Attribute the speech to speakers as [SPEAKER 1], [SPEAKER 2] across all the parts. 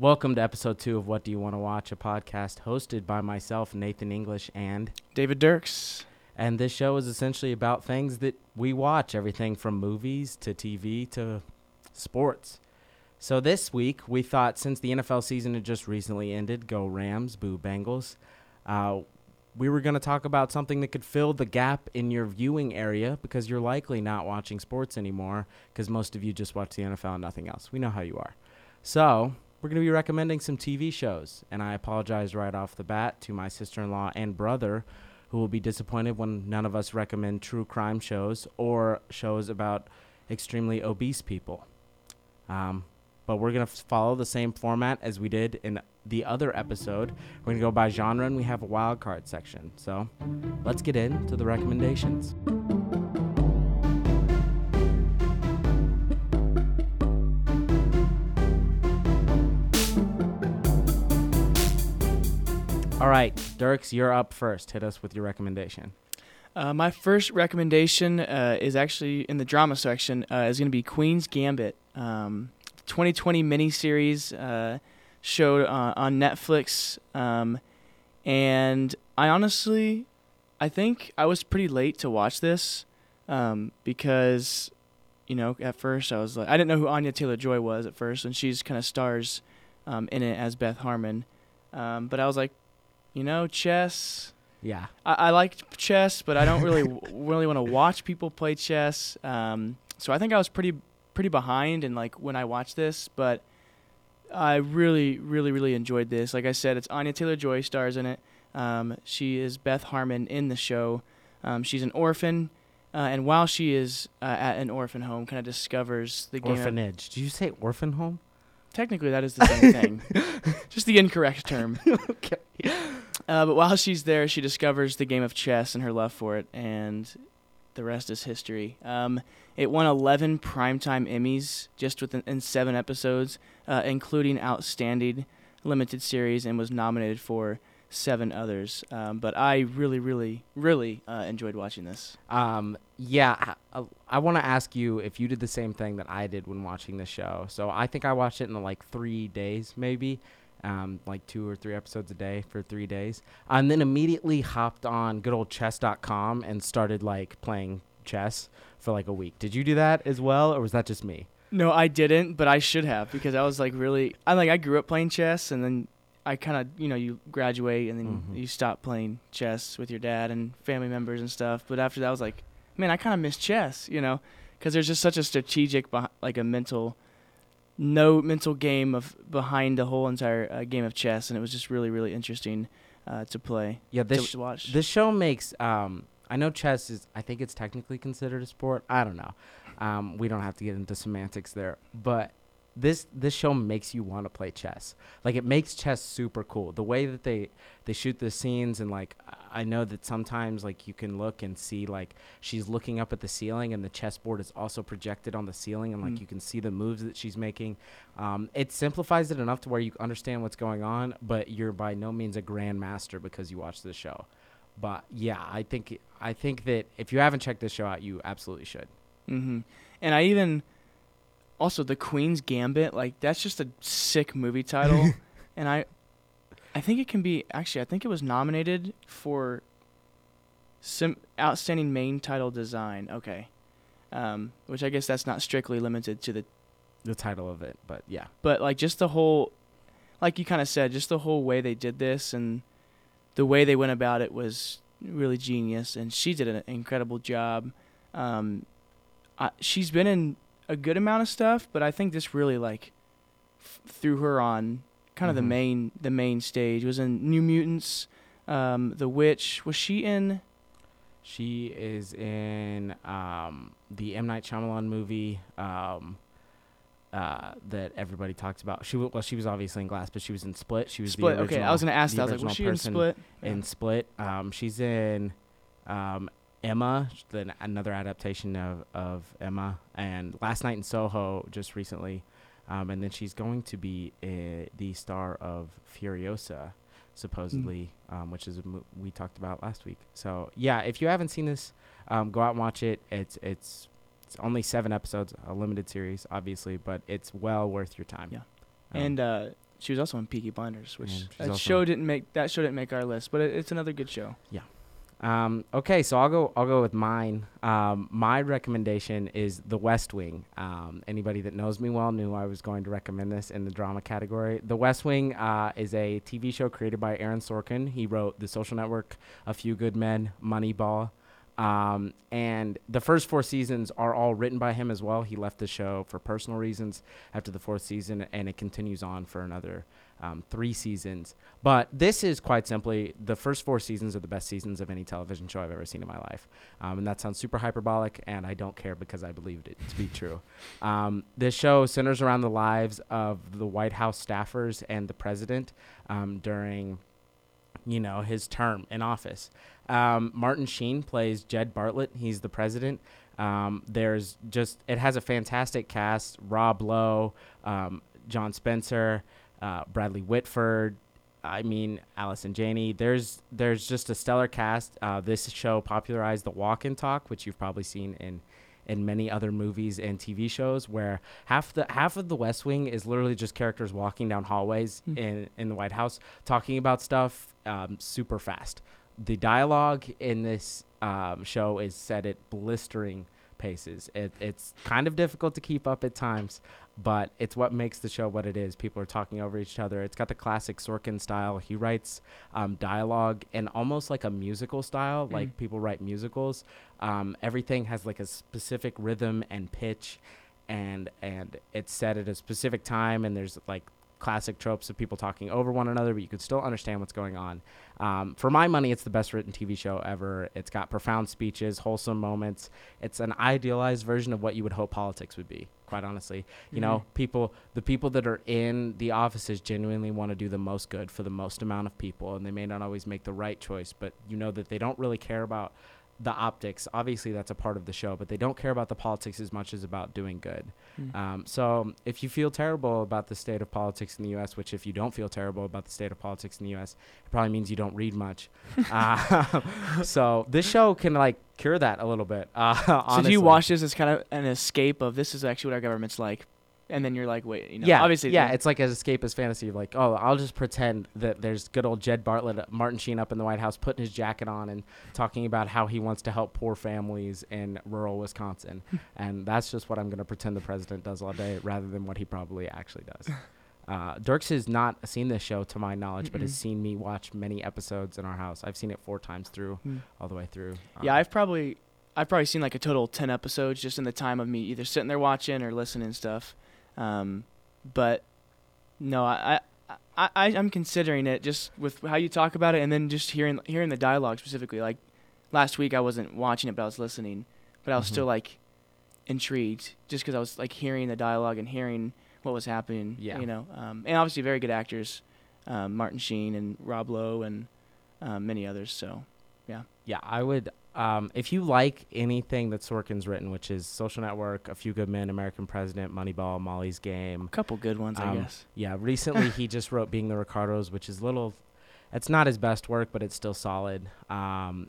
[SPEAKER 1] Welcome to episode two of What Do You Want to Watch, a podcast hosted by myself, Nathan English, and
[SPEAKER 2] David Dirks.
[SPEAKER 1] and this show is essentially about things that we watch, everything from movies to TV to sports. So this week we thought since the NFL season had just recently ended, go Rams, boo Bengals. Uh, we were going to talk about something that could fill the gap in your viewing area because you're likely not watching sports anymore because most of you just watch the NFL and nothing else. We know how you are. So we're going to be recommending some TV shows, and I apologize right off the bat to my sister-in-law and brother, who will be disappointed when none of us recommend true crime shows or shows about extremely obese people. Um, but we're going to follow the same format as we did in the other episode. We're going to go by genre, and we have a wild card section. So let's get into the recommendations. All right, Dirks, you're up first. Hit us with your recommendation.
[SPEAKER 2] Uh, my first recommendation uh, is actually in the drama section. Uh, is going to be Queen's Gambit, um, 2020 miniseries uh, showed uh, on Netflix. Um, and I honestly, I think I was pretty late to watch this um, because, you know, at first I was like, I didn't know who Anya Taylor Joy was at first, and she's kind of stars um, in it as Beth Harmon. Um, but I was like, you know, chess.
[SPEAKER 1] Yeah.
[SPEAKER 2] I, I like chess, but I don't really really want to watch people play chess. Um, so I think I was pretty pretty behind in like when I watched this, but I really really really enjoyed this. Like I said, it's Anya Taylor Joy stars in it. Um, she is Beth Harmon in the show. Um, she's an orphan, uh, and while she is uh, at an orphan home, kind of discovers the game.
[SPEAKER 1] Orphanage. Did you say orphan home?
[SPEAKER 2] technically, that is the same thing, just the incorrect term.
[SPEAKER 1] okay.
[SPEAKER 2] Uh, but while she's there, she discovers the game of chess and her love for it, and the rest is history. Um, it won 11 primetime Emmys just within in seven episodes, uh, including Outstanding Limited Series, and was nominated for seven others. Um, but I really, really, really uh, enjoyed watching this.
[SPEAKER 1] Um, yeah, I, I want to ask you if you did the same thing that I did when watching the show. So I think I watched it in like three days, maybe, um, like two or three episodes a day for three days, and then immediately hopped on good old chess.com and started like playing chess for like a week. Did you do that as well, or was that just me?
[SPEAKER 2] No, I didn't, but I should have because I was like really. I like I grew up playing chess, and then I kind of you know you graduate and then
[SPEAKER 1] Mhm.
[SPEAKER 2] you stop playing chess with your dad and family members and stuff. But after that, I was like, man, I kind of miss chess, you know, because there's just such a strategic, like a mental, no mental game of behind the whole entire uh, game of chess, and it was just really really interesting uh, to play
[SPEAKER 1] Yeah, this
[SPEAKER 2] to watch.
[SPEAKER 1] This show makes. Um, I know chess is. I think it's technically considered a sport. I don't know. Um, we don't have to get into semantics there, but this this show makes you want to play chess. Like it makes chess super cool. The way that they they shoot the scenes and like I know that sometimes like you can look and see like she's looking up at the ceiling and the chessboard is also projected on the ceiling and like
[SPEAKER 2] Mm.
[SPEAKER 1] you can see the moves that she's making. Um, it simplifies it enough to where you understand what's going on, but you're by no means a grandmaster because you watch the show. But yeah, I think I think that if you haven't checked this show out, you absolutely should.
[SPEAKER 2] hmm And I even also the Queen's Gambit, like that's just a sick movie title, and I, I think it can be actually. I think it was nominated for some outstanding main title design. Okay, um, which I guess that's not strictly limited to the,
[SPEAKER 1] The title of it, but yeah.
[SPEAKER 2] but like just the whole, like you kind of said, just the whole way they did this and the way they went about it was really genius, and she did an incredible job. Um, I, she's been in a good amount of stuff, but I think this really like f- threw her on kind of
[SPEAKER 1] Mhm.
[SPEAKER 2] the main the main stage. Was in New Mutants, um, The Witch. Was she in?
[SPEAKER 1] She is in um, the M Night Shyamalan movie um, uh, that everybody talks about. She w- well, she was obviously in Glass, but she was in Split. She was
[SPEAKER 2] Split.
[SPEAKER 1] The
[SPEAKER 2] okay, I was gonna ask that. I was like, was she in Split?
[SPEAKER 1] In Split, um, she's in um, Emma, the, another adaptation of, of Emma, and Last Night in Soho just recently, um, and then she's going to be uh, the star of Furiosa, supposedly, um, which is a we talked about last week. So yeah, if you haven't seen this, um, go out and watch it. It's it's it's only seven episodes, a limited series, obviously, but it's well worth your time.
[SPEAKER 2] Yeah.
[SPEAKER 1] Um,
[SPEAKER 2] and uh, She was also in Peaky Blinders, which that show didn't make that show didn't make our list, but it, it's another good show.
[SPEAKER 1] Um, okay, so I'll go. I'll go with mine. Um, my recommendation is The West Wing. Um, anybody that knows me well knew I was going to recommend this in the drama category. The West Wing uh, is a TV show created by Aaron Sorkin. He wrote The Social Network, A Few Good Men, Moneyball, um, and the first four seasons are all written by him as well. He left the show for personal reasons after the fourth season, and it continues on for another um, three seasons. But this is quite simply the first four seasons are the best seasons of any television show I've ever seen in my life. Um, and that sounds super hyperbolic, and I don't care because I believed it to be true. Um, this show centers around the lives of the White House staffers and the president um, during, you know, his term in office. Um, Martin Sheen plays Jed Bartlet. He's the president. Um, there's just it has a fantastic cast: Rob Lowe, um, John Spencer, uh, Bradley Whitford. I mean, Allison Janney. There's there's just a stellar cast. Uh, this show popularized the walk and talk, which you've probably seen in in many other movies and TV shows, where half the half of the West Wing is literally just characters walking down hallways
[SPEAKER 2] Hmm.
[SPEAKER 1] in in the White House talking about stuff um, super fast. The dialogue in this um, show is set at blistering paces. It, it's kind of difficult to keep up at times, but it's what makes the show what it is. People are talking over each other. It's got the classic Sorkin style. He writes um, dialogue in almost like a musical style, like
[SPEAKER 2] Mm.
[SPEAKER 1] people write musicals. Um, everything has like a specific rhythm and pitch, and and it's set at a specific time. And there's like classic tropes of people talking over one another, but you can still understand what's going on. Um, for my money, it's the best written TV show ever. It's got profound speeches, wholesome moments. It's an idealized version of what you would hope politics would be. Quite honestly, you know,
[SPEAKER 2] Mhm.
[SPEAKER 1] people, the people that are in the offices genuinely want to do the most good for the most amount of people, and they may not always make the right choice, but you know that they don't really care about the optics. Obviously, that's a part of the show, but they don't care about the politics as much as about doing good.
[SPEAKER 2] Mm.
[SPEAKER 1] Um, so if you feel terrible about the state of politics in the U.S., which if you don't feel terrible about the state of politics in the U.S., it probably means you don't read much. uh, so this show can like cure that a little bit. Uh,
[SPEAKER 2] So do you watch this as kind of an escape of this is actually what our government's like, and then you're like, wait, you know,
[SPEAKER 1] yeah,
[SPEAKER 2] obviously,
[SPEAKER 1] yeah, it's like an escapist fantasy. of Like, oh, I'll just pretend that there's good old Jed Bartlet, uh, Martin Sheen up in the White House, putting his jacket on and talking about how he wants to help poor families in rural Wisconsin, and that's just what I'm going to pretend the president does all day, rather than what he probably actually does. Uh, Dirks has not seen this show, to my knowledge, but has seen me watch many episodes in our house. I've seen it four times through,
[SPEAKER 2] Mm.
[SPEAKER 1] all the way through.
[SPEAKER 2] Yeah,
[SPEAKER 1] Um,
[SPEAKER 2] I've probably I've probably seen like a total ten episodes just in the time of me either sitting there watching or listening stuff. Um, but no, I, I I I'm considering it just with how you talk about it, and then just hearing hearing the dialogue specifically. Like last week, I wasn't watching it, but I was listening, but I was
[SPEAKER 1] Mhm.
[SPEAKER 2] still like intrigued just because I was like hearing the dialogue and hearing what was happening.
[SPEAKER 1] Yeah.
[SPEAKER 2] you know, um, and obviously very good actors, um, Martin Sheen and Rob Lowe and um, many others. So
[SPEAKER 1] yeah. Yeah, I would. Um, if you like anything that Sorkin's written, which is Social Network, A Few Good Men, American President, Moneyball, Molly's Game.
[SPEAKER 2] a couple good ones, I
[SPEAKER 1] Um,
[SPEAKER 2] guess.
[SPEAKER 1] Yeah, recently he just wrote Being the Ricardos, which is little. It's not his best work, but it's still solid. Um,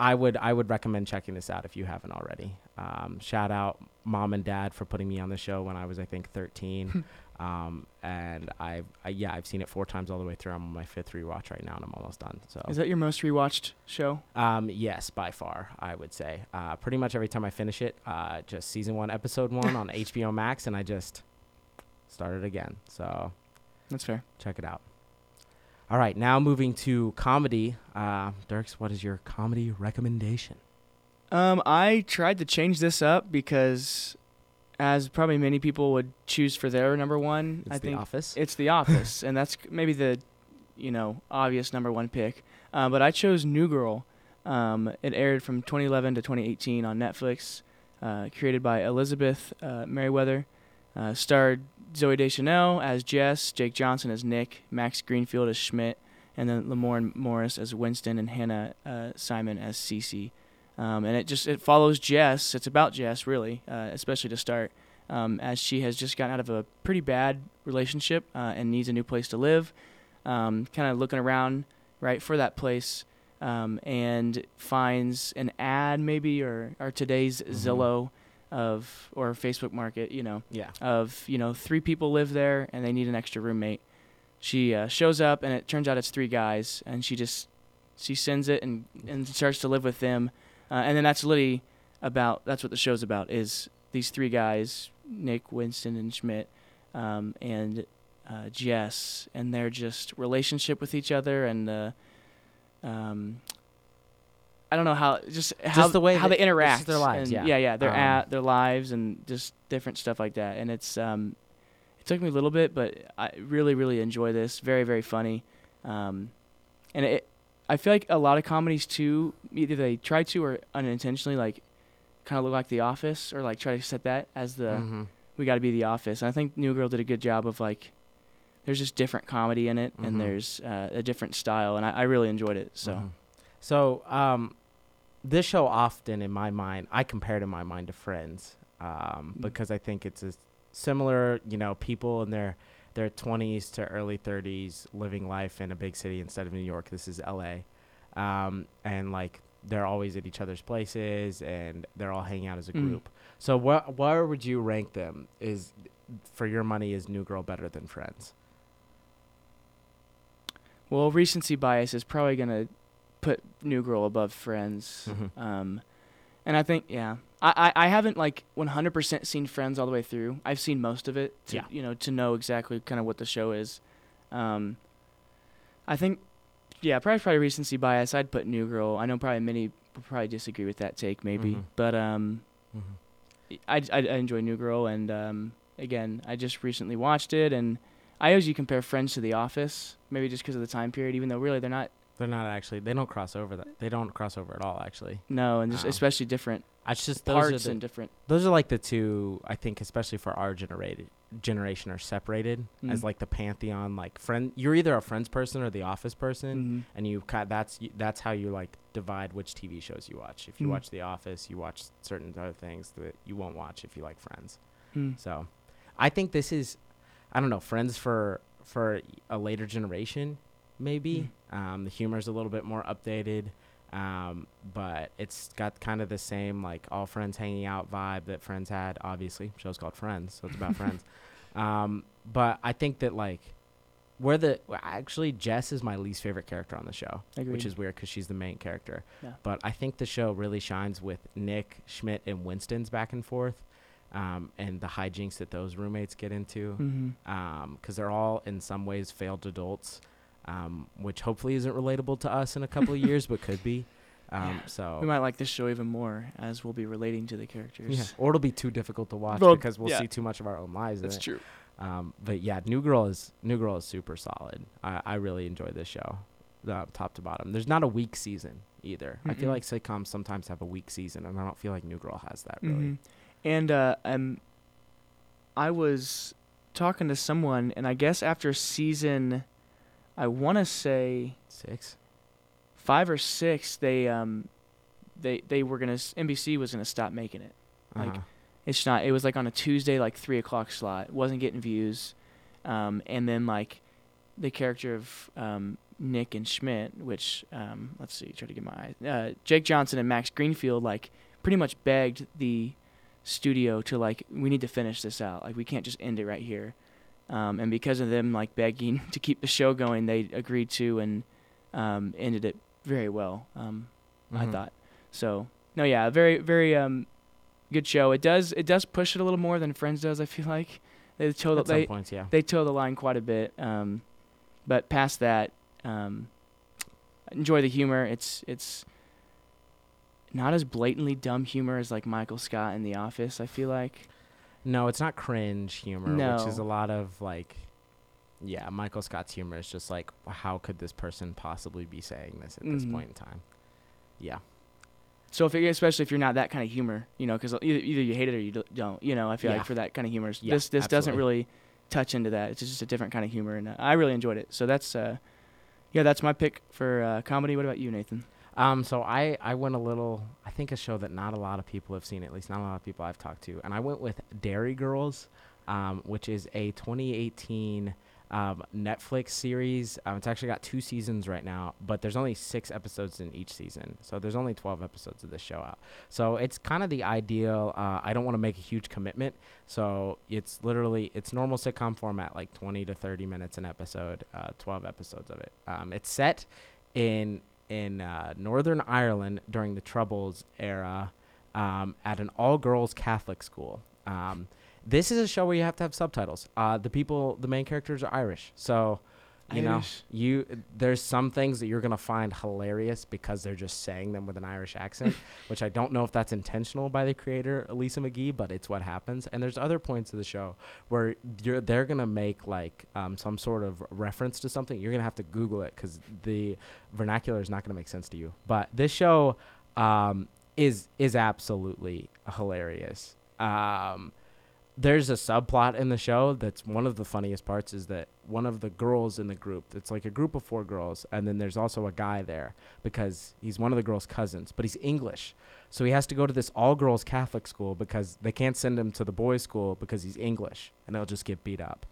[SPEAKER 1] I would I would recommend checking this out if you haven't already. Um, shout out mom and dad for putting me on the show when I was I think 13. um, and I've I, yeah I've seen it four times all the way through. I'm on my fifth rewatch right now, and I'm almost done. So
[SPEAKER 2] Is that your most rewatched show?
[SPEAKER 1] um, yes, by far, I would say. Uh, pretty much every time I finish it, uh, just season one, episode one on HBO Max, and I just start it again. So
[SPEAKER 2] That's fair.
[SPEAKER 1] check it out. All right, now moving to comedy. Uh, Dirks, what is your comedy recommendation?
[SPEAKER 2] Um, I tried to change this up because, as probably many people would choose for their number one, I think.
[SPEAKER 1] It's
[SPEAKER 2] I
[SPEAKER 1] The
[SPEAKER 2] think
[SPEAKER 1] Office.
[SPEAKER 2] it's The Office, and that's maybe the, you know, obvious number one pick. Uh, but I chose New Girl. Um, it aired from 2011 to 2018 on Netflix. Uh, created by Elizabeth uh, Meriwether. Uh, starred Zooey Deschanel as Jess, Jake Johnson as Nick, Max Greenfield as Schmidt, and then Lamorne Morris as Winston, and Hannah uh, Simone as Cece. Um, and it just it follows Jess. It's about Jess, really, uh, especially to start, um, as she has just gotten out of a pretty bad relationship uh, and needs a new place to live. Um, kind of looking around, right, for that place, um, and finds an ad maybe or or today's
[SPEAKER 1] Mhm.
[SPEAKER 2] Zillow of or Facebook Market, you know,
[SPEAKER 1] yeah.
[SPEAKER 2] of you know three people live there and they need an extra roommate. she uh, shows up and it turns out it's three guys and she just she sends it and and starts to live with them uh, and then that's literally about that's what the show's about is these three guys nick winston and schmidt um, and uh, jess and their just relationship with each other and uh, um, I don't know how just how
[SPEAKER 1] the way
[SPEAKER 2] how they
[SPEAKER 1] it's
[SPEAKER 2] interact
[SPEAKER 1] just their lives,
[SPEAKER 2] and
[SPEAKER 1] yeah.
[SPEAKER 2] yeah their
[SPEAKER 1] Um,
[SPEAKER 2] at their lives and just different stuff like that and it's um it took me a little bit but I really really enjoy this very very funny um and it I feel like a lot of comedies too either they try to or unintentionally like kind of look like The Office or like try to set that as the
[SPEAKER 1] Mhm.
[SPEAKER 2] we got to be The Office and I think New Girl did a good job of like there's just different comedy in it
[SPEAKER 1] Mhm.
[SPEAKER 2] and there's uh, a different style and I, I really enjoyed it so
[SPEAKER 1] Mhm. So, um, this show often, in my mind, I compare it in my mind to Friends, um,
[SPEAKER 2] Mm.
[SPEAKER 1] because I think it's a similar, you know, people in their their 20s to early 30s living life in a big city instead of New York. This is LA, um, and like they're always at each other's places and they're all hanging out as a
[SPEAKER 2] Mm.
[SPEAKER 1] group. So, what where would you rank them? Is for your money, is New Girl better than Friends?
[SPEAKER 2] Well, recency bias is probably gonna put New Girl above Friends.
[SPEAKER 1] Mhm.
[SPEAKER 2] Um, and I think yeah, I, I I haven't like 100% seen Friends all the way through. I've seen most of it. To,
[SPEAKER 1] Yeah.
[SPEAKER 2] You know, to know exactly kind of what the show is. Um, I think yeah, probably probably recency bias. I'd put New Girl. I know probably many would probably disagree with that take maybe,
[SPEAKER 1] Mhm.
[SPEAKER 2] but um,
[SPEAKER 1] Mm-hmm.
[SPEAKER 2] I, I, I enjoy New Girl, and um, again, I just recently watched it, and I usually compare Friends to The Office, maybe just because of the time period, even though really they're not.
[SPEAKER 1] They're not actually. They don't cross over. That they don't cross over at all. Actually,
[SPEAKER 2] No, and just
[SPEAKER 1] Oh.
[SPEAKER 2] especially different
[SPEAKER 1] it's just those
[SPEAKER 2] parts
[SPEAKER 1] are the,
[SPEAKER 2] and different.
[SPEAKER 1] those are like the two. I think, especially for our generated generation, are separated as
[SPEAKER 2] Mm.
[SPEAKER 1] like the pantheon. Like friend, you're either a Friends person or the Office person,
[SPEAKER 2] Mhm.
[SPEAKER 1] and you ca- that's that's how you like divide which TV shows you watch. If you
[SPEAKER 2] Mm.
[SPEAKER 1] watch The Office, you watch certain other things that you won't watch if you like Friends.
[SPEAKER 2] Mm.
[SPEAKER 1] So, I think this is, I don't know, Friends for for a later generation, maybe. Um, the humor's a little bit more updated, um, but it's got kind of the same like all friends hanging out vibe that Friends had. Obviously, show's called Friends, so it's about friends. Um, but I think that like where the actually Jess is my least favorite character on the show,
[SPEAKER 2] Agreed.
[SPEAKER 1] which is weird because she's the main character.
[SPEAKER 2] Yeah.
[SPEAKER 1] But I think the show really shines with Nick Schmidt and Winston's back and forth, um, and the hijinks that those roommates get into because they're all in some ways failed adults, um, which hopefully isn't relatable to us in a couple of years, but could be. Um,
[SPEAKER 2] Yeah.
[SPEAKER 1] So
[SPEAKER 2] We might like this show even more as we'll be relating to the characters.
[SPEAKER 1] yeah, or it'll be too difficult to watch because we'll
[SPEAKER 2] yeah.
[SPEAKER 1] see too much of our own lives. in
[SPEAKER 2] That's true.
[SPEAKER 1] Um, but yeah, New Girl is New Girl is super solid. I, I really enjoy this show, uh, top to bottom. There's not a weak season either. I feel like sitcoms sometimes have a weak season, and I don't feel like New Girl has that really.
[SPEAKER 2] Mhm. And uh, um, I was talking to someone, and I guess after season, I want to say
[SPEAKER 1] Six.
[SPEAKER 2] five or six, they um, they they were gonna NBC was gonna stop making it. Like,
[SPEAKER 1] Uh-huh.
[SPEAKER 2] It's not. It was like on a Tuesday, like three o'clock slot. wasn't getting views, um, and then like the character of um, Nick and Schmidt, which um, let's see, try to get my eyes. Uh, Jake Johnson and Max Greenfield like pretty much begged the studio to like we need to finish this out. Like we can't just end it right here. Um, and because of them like begging to keep the show going, they agreed to and um, ended it very well. Um, I
[SPEAKER 1] Mhm.
[SPEAKER 2] thought. So no, yeah, very very um, good show. It does it does push it a little more than Friends does. I feel like they toe the, they
[SPEAKER 1] points, yeah.
[SPEAKER 2] they toe the line quite a bit. Um, but past that, um, enjoy the humor. It's it's not as blatantly dumb humor as like Michael Scott in The Office. I feel like.
[SPEAKER 1] No, it's not cringe humor, which is a lot of like, yeah, Michael Scott's humor is just like, how could this person possibly be saying this at this
[SPEAKER 2] Mhm.
[SPEAKER 1] point in time? Yeah,
[SPEAKER 2] So if it, especially if you're not that kind of humor, you know, because either, either you hate it or you do- don't. You know, I feel
[SPEAKER 1] Yeah.
[SPEAKER 2] like for that kind of humor,
[SPEAKER 1] Yeah,
[SPEAKER 2] this this doesn't really touch into that. It's just a different kind of humor, and uh, I really enjoyed it. So that's uh, yeah, that's my pick for uh, comedy. What about you, Nathan?
[SPEAKER 1] Um, so I, I went a little, I think a show that not a lot of people have seen, at least not a lot of people I've talked to, and I went with Derry Girls, um, which is a 2018 um, Netflix series. Um, it's actually got two seasons right now, but there's only six episodes in each season, so there's only 12 episodes of this show out. So it's kind of the ideal. Uh, I don't want to make a huge commitment, so it's literally it's normal sitcom format, like 20 to 30 minutes an episode, uh, 12 episodes of it. Um, it's set in in uh, Northern Ireland during the Troubles era um, at an all girls Catholic school. Um, this is a show where you have to have subtitles. Uh, the people, the main characters are Irish, so you know
[SPEAKER 2] Irish.
[SPEAKER 1] you there's some things that you're gonna find hilarious because they're just saying them with an Irish accent, which I don't know if that's intentional by the creator Elisa McGee, but it's what happens. And there's other points of the show where you're they're gonna make like um, some sort of reference to something. You're gonna have to Google it because the vernacular is not gonna make sense to you. But this show um, is is absolutely hilarious. Um, there's a subplot in the show that's one of the funniest parts is that one of the girls in the group it's like a group of four girls and then there's also a guy there because he's one of the girls cousins but he's english. So he has to go to this all girls catholic school because they can't send him to the boys school because he's english and they'll just get beat up.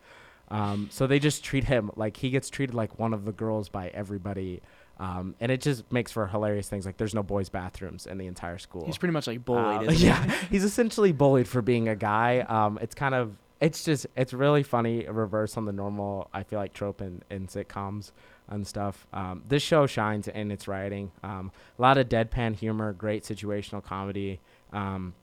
[SPEAKER 1] Um, so they just treat him like he gets treated like one of the girls by everybody um, and it just makes for hilarious things like there's no boys bathrooms in the entire school
[SPEAKER 2] He's pretty much like bullied.
[SPEAKER 1] uh,
[SPEAKER 2] isn't he?
[SPEAKER 1] yeah, he's essentially bullied for being a guy. Um, it's kind of, it's just, it's really funny, a reverse on the normal. I feel like trope in, in sitcoms and stuff. Um, this show shines in its writing. Um, a lot of deadpan humor, great situational comedy, um,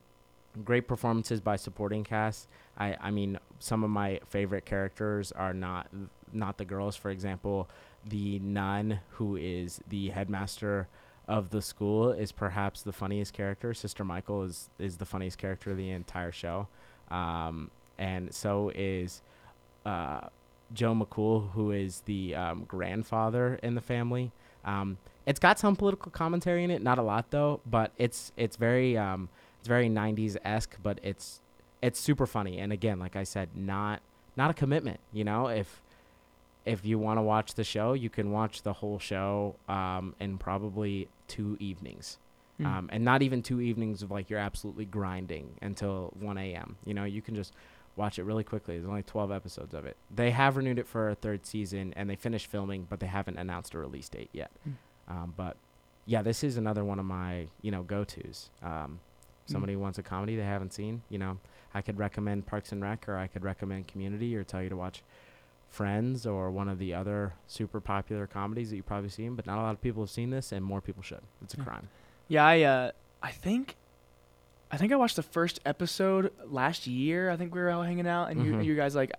[SPEAKER 1] great performances by supporting cast. I, I mean, some of my favorite characters are not not the girls. For example, the nun who is the headmaster of the school is perhaps the funniest character. Sister Michael is is the funniest character of the entire show, um, and so is uh, Joe McCool, who is the um, grandfather in the family. Um, it's got some political commentary in it, not a lot though, but it's it's very um, it's very 90s esque, but it's it's super funny. And again, like I said, not not a commitment. You know, if if you want to watch the show, you can watch the whole show um, in probably two evenings.
[SPEAKER 2] Hmm.
[SPEAKER 1] Um, and not even two evenings of like you're absolutely grinding until 1 a.m. You know, you can just watch it really quickly. There's only 12 episodes of it. They have renewed it for a third season and they finished filming, but they haven't announced a release date yet.
[SPEAKER 2] Hmm.
[SPEAKER 1] Um, but yeah, this is another one of my you know go tos. Um,
[SPEAKER 2] Hmm.
[SPEAKER 1] somebody wants a comedy they haven't seen, you know, I could recommend Parks and Rec or I could recommend Community or tell you to watch Friends or one of the other super popular comedies that you've probably seen, but not a lot of people have seen this, and more people should. It's a
[SPEAKER 2] Yeah.
[SPEAKER 1] crime.
[SPEAKER 2] Yeah, I uh, I think, I think I watched the first episode last year. I think we were all hanging out, and you,
[SPEAKER 1] Mhm.
[SPEAKER 2] you guys like,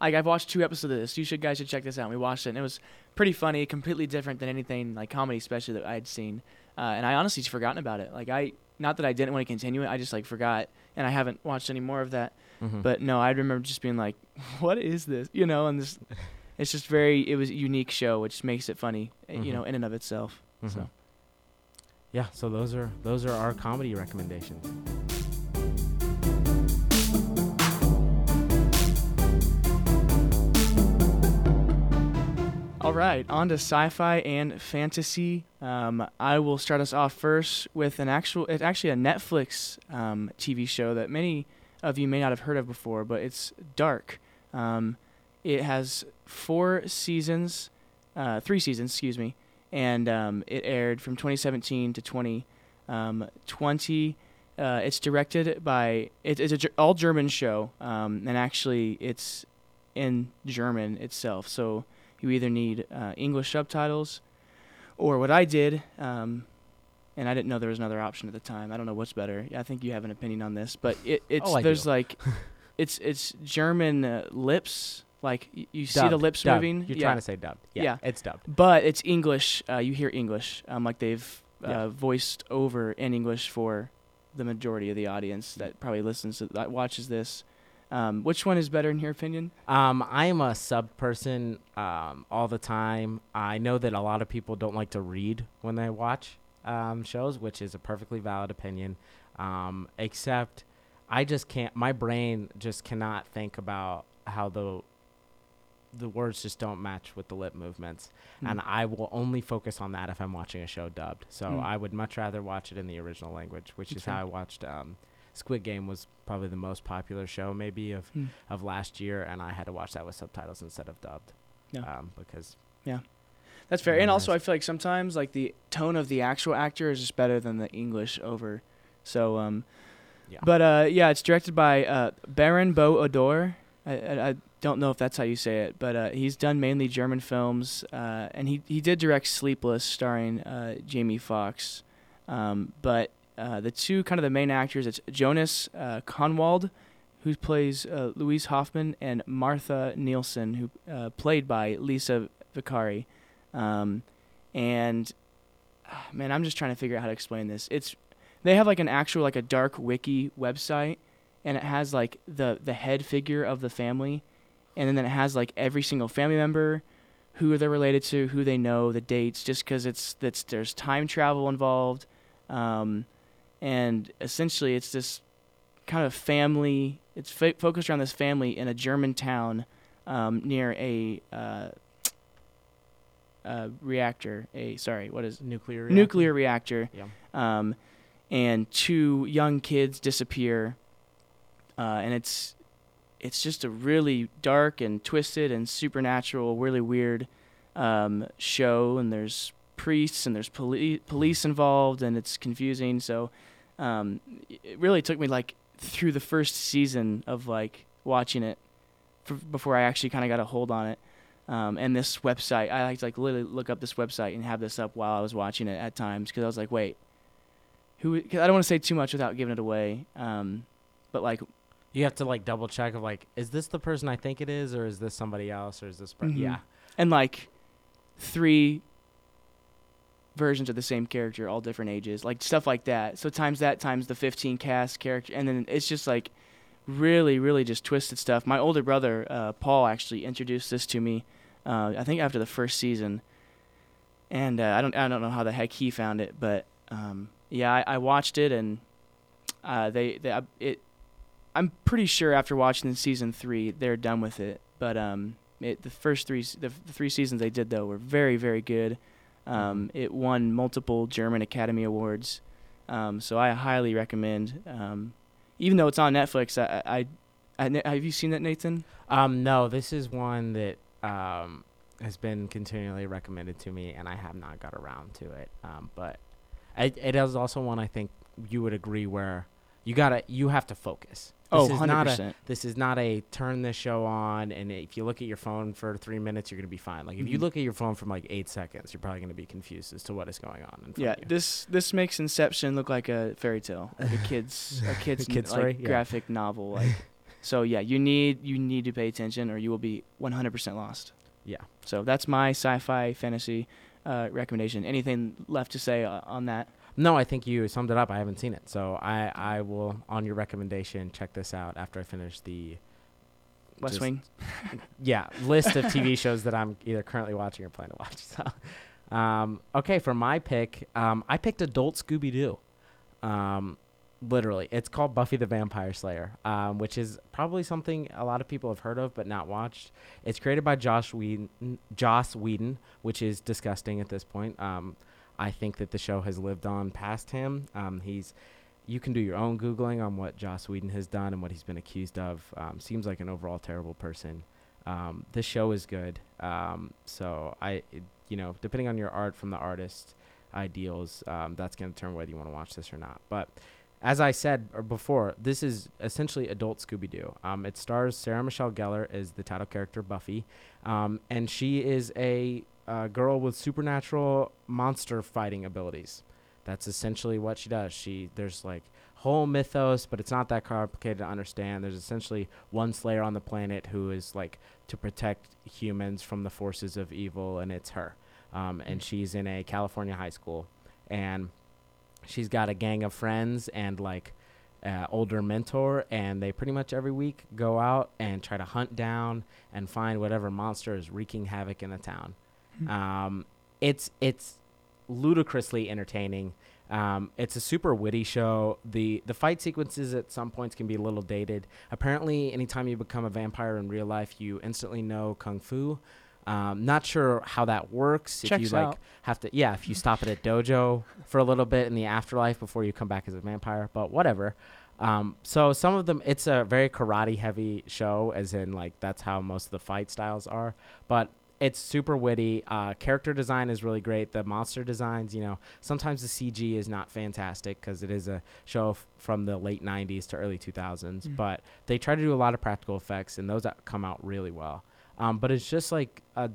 [SPEAKER 2] like I've watched two episodes of this. You should guys should check this out. And we watched it, and it was pretty funny, completely different than anything like comedy, especially that I had seen. Uh, and I honestly just forgotten about it. Like I, not that I didn't want to continue it, I just like forgot, and I haven't watched any more of that.
[SPEAKER 1] Mm-hmm.
[SPEAKER 2] But no, I remember just being like, "What is this?" You know, and this, it's just very. It was a unique show, which makes it funny, uh, you
[SPEAKER 1] Mhm.
[SPEAKER 2] know, in and of itself. So.
[SPEAKER 1] Mm-hmm. yeah, so those are those are our comedy recommendations.
[SPEAKER 2] All right, on to sci-fi and fantasy. Um, I will start us off first with an actual, it's actually a Netflix um, TV show that many of you may not have heard of before, but it's Dark. Um, it has four seasons, uh, three seasons, excuse me, and um, it aired from 2017 to 2020. Uh, it's directed by it, it's a Ger- all German show, um, and actually it's in German itself. So you either need uh, English subtitles, or what I did, um, and I didn't know there was another option at the time. I don't know what's better. I think you have an opinion on this, but it, it's
[SPEAKER 1] Oh,
[SPEAKER 2] there's
[SPEAKER 1] do.
[SPEAKER 2] like, it's it's German uh, lips. Like y- you see the lips
[SPEAKER 1] dubbed.
[SPEAKER 2] moving.
[SPEAKER 1] You're
[SPEAKER 2] yeah.
[SPEAKER 1] trying to say dubbed. Yeah,
[SPEAKER 2] Yeah.
[SPEAKER 1] it's dubbed.
[SPEAKER 2] but it's English. Uh, you hear English, um, like they've uh,
[SPEAKER 1] Yeah.
[SPEAKER 2] voiced over in English for the majority of the audience that probably listens to that watches this. Um, which one is better in your opinion?
[SPEAKER 1] Um, I am a sub person um, all the time. I know that a lot of people don't like to read when they watch um, shows, which is a perfectly valid opinion. Um, except I just can't. My brain just cannot think about how the the words just don't match with the lip movements,
[SPEAKER 2] Hmm.
[SPEAKER 1] and I will only focus on that if I'm watching a show dubbed. So
[SPEAKER 2] Hmm.
[SPEAKER 1] I would much rather watch it in the original language, which is
[SPEAKER 2] Okay.
[SPEAKER 1] how I watched. Um, Squid Game was probably the most popular show maybe of
[SPEAKER 2] Hmm.
[SPEAKER 1] of last year, and I had to watch that with subtitles instead of dubbed.
[SPEAKER 2] Yeah.
[SPEAKER 1] Um, because
[SPEAKER 2] That's fair. And also, I feel like sometimes like the tone of the actual actor is just better than the English over. So, um,
[SPEAKER 1] Yeah.
[SPEAKER 2] But uh, yeah, it's directed by uh, Baran bo Odar. I, I, I don't know if that's how you say it, but uh, he's done mainly German films, uh, and he he did direct Sleepless, starring uh, Jamie Foxx. Um, but uh, the two kind of the main actors, it's Jonas uh, Kahnwald, who plays uh, Louise Hofmann, and Martha Nielsen, who uh, played by Lisa Vicari. Um, and ah, man, I'm just trying to figure out how to explain this. It's they have like an actual like a dark wiki website, and it has like the the head figure of the family, and then it has like every single family member, who they're related to, who they know, the dates, just because it's that's there's time travel involved, um, and essentially it's this kind of family. It's fo- focused around this family in a German town um, near a uh, uh, reactor. A sorry, what is
[SPEAKER 1] nuclear reactor?
[SPEAKER 2] nuclear reactor.
[SPEAKER 1] Yeah.
[SPEAKER 2] Um, and two young kids disappear, uh, and it's it's just a really dark and twisted and supernatural, really weird um, show. And there's priests and there's poli- police involved, and it's confusing. So um, it really took me like through the first season of like watching it f- before I actually kind of got a hold on it. Um, and this website, I like to like literally look up this website and have this up while I was watching it at times because I was like, wait, who? Cause I don't want to say too much without giving it away. Um, but like,
[SPEAKER 1] You have to like double check of like, is this the person I think it is, or is this somebody else, or is this? Per-
[SPEAKER 2] Mhm.
[SPEAKER 1] Yeah.
[SPEAKER 2] and like three versions of the same character, all different ages, like stuff like that. So times that times the 15 cast character, and then it's just like really, really just twisted stuff. My older brother, uh, Paul, actually introduced this to me. Uh, I think after the first season, and uh, I don't, I don't know how the heck he found it, but um, yeah, I, I watched it, and uh, they, they, it. I'm pretty sure after watching season three, they're done with it. But um, it, the first three, the, the three seasons they did though were very, very good. Um, it won multiple German Academy Awards, um, so I highly recommend. Even though it's on Netflix, I, I, I, have you seen that, Nathan?
[SPEAKER 1] Um, no, this is one that um has been continually recommended to me, and I have not got around to it. Um, but it, it is also one I think you would agree where you gotta you have to focus.
[SPEAKER 2] Oh,
[SPEAKER 1] This is
[SPEAKER 2] 100
[SPEAKER 1] not a this is not a turn this show on and if you look at your phone for three minutes you're gonna be fine. Like if you
[SPEAKER 2] Mhm.
[SPEAKER 1] look at your phone for like eight seconds, you're probably gonna be confused as to what is going on. In front
[SPEAKER 2] Yeah,
[SPEAKER 1] of you.
[SPEAKER 2] this this makes Inception look like a fairy tale, like a kids a kids
[SPEAKER 1] Kid's
[SPEAKER 2] like,
[SPEAKER 1] story? Yeah.
[SPEAKER 2] graphic novel. Like, so yeah, you need you need to pay attention, or you will be 100% lost.
[SPEAKER 1] Yeah.
[SPEAKER 2] So that's my sci-fi fantasy uh, recommendation. Anything left to say uh, on that?
[SPEAKER 1] No, I think you summed it up. I haven't seen it, so I I will on your recommendation check this out after I finish the
[SPEAKER 2] West
[SPEAKER 1] Just-
[SPEAKER 2] Wing.
[SPEAKER 1] yeah list of TV shows that I'm either currently watching or plan to watch. So, um, okay, for my pick, um, I picked Adult Scooby Doo. Um, literally, it's called Buffy the Vampire Slayer, um, which is probably something a lot of people have heard of but not watched. It's created by Josh Whedon, Joss Whedon, which is disgusting at this point. I think that the show has lived on past him. Um, he's you can do your own googling on what Joss Whedon has done and what he's been accused of. Um, seems like an overall terrible person. Um, this show is good. Um, so I, it- you know, depending on your art from the artist ideals, um, that's going to determine whether you want to watch this or not. But as I said before, this is essentially adult Scooby Doo. Um, it stars Sarah Michelle Gellar as the title character Buffy, um, and she is a uh, girl with supernatural monster fighting abilities. That's essentially what she does. She there's like whole mythos, but it's not that complicated to understand. There's essentially one Slayer on the planet who is like to protect humans from the forces of evil, and it's her. Um, and she's in a California high school, and she's got a gang of friends and like uh, older mentor, and they pretty much every week go out and try to hunt down and find whatever monster is wreaking havoc in the town. Um, it's it's ludicrously entertaining. Um, it's a super witty show. the The fight sequences at some points can be a little dated. Apparently, anytime you become a vampire in real life, you instantly know kung fu. Um, not sure how that works. if you like
[SPEAKER 2] out.
[SPEAKER 1] have to, yeah, if you stop it at a dojo for a little bit in the afterlife before you come back as a vampire, but whatever. Um, so some of them, it's a very karate heavy show, as in like that's how most of the fight styles are. But it's super witty. Uh, character design is really great. The monster designs, you know, sometimes the CG is not fantastic because it is a show f- from the late 90s to early 2000s,
[SPEAKER 2] Mm.
[SPEAKER 1] but they try to do a lot of practical effects, and those out- come out really well. Um, but it's just like a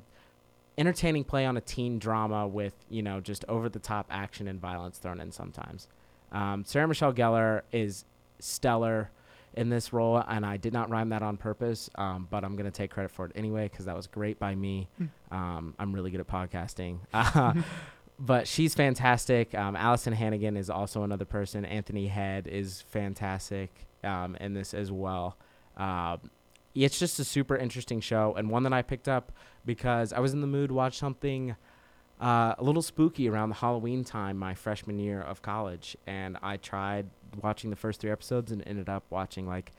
[SPEAKER 1] entertaining play on a teen drama with, you know, just over the top action and violence thrown in sometimes. Um, Sarah Michelle Gellar is stellar in this role, and I did not rhyme that on purpose, um, but I'm going to take credit for it anyway because that was great by me.
[SPEAKER 2] Hmm.
[SPEAKER 1] Um, I'm really good at podcasting. Uh, but she's fantastic. Um, Alyson Hannigan is also another person. Anthony Head is fantastic um, in this as well. Um, it's just a super interesting show and one that I picked up because I was in the mood to watch something uh, a little spooky around the Halloween time my freshman year of college, and I tried watching the first three episodes and ended up watching like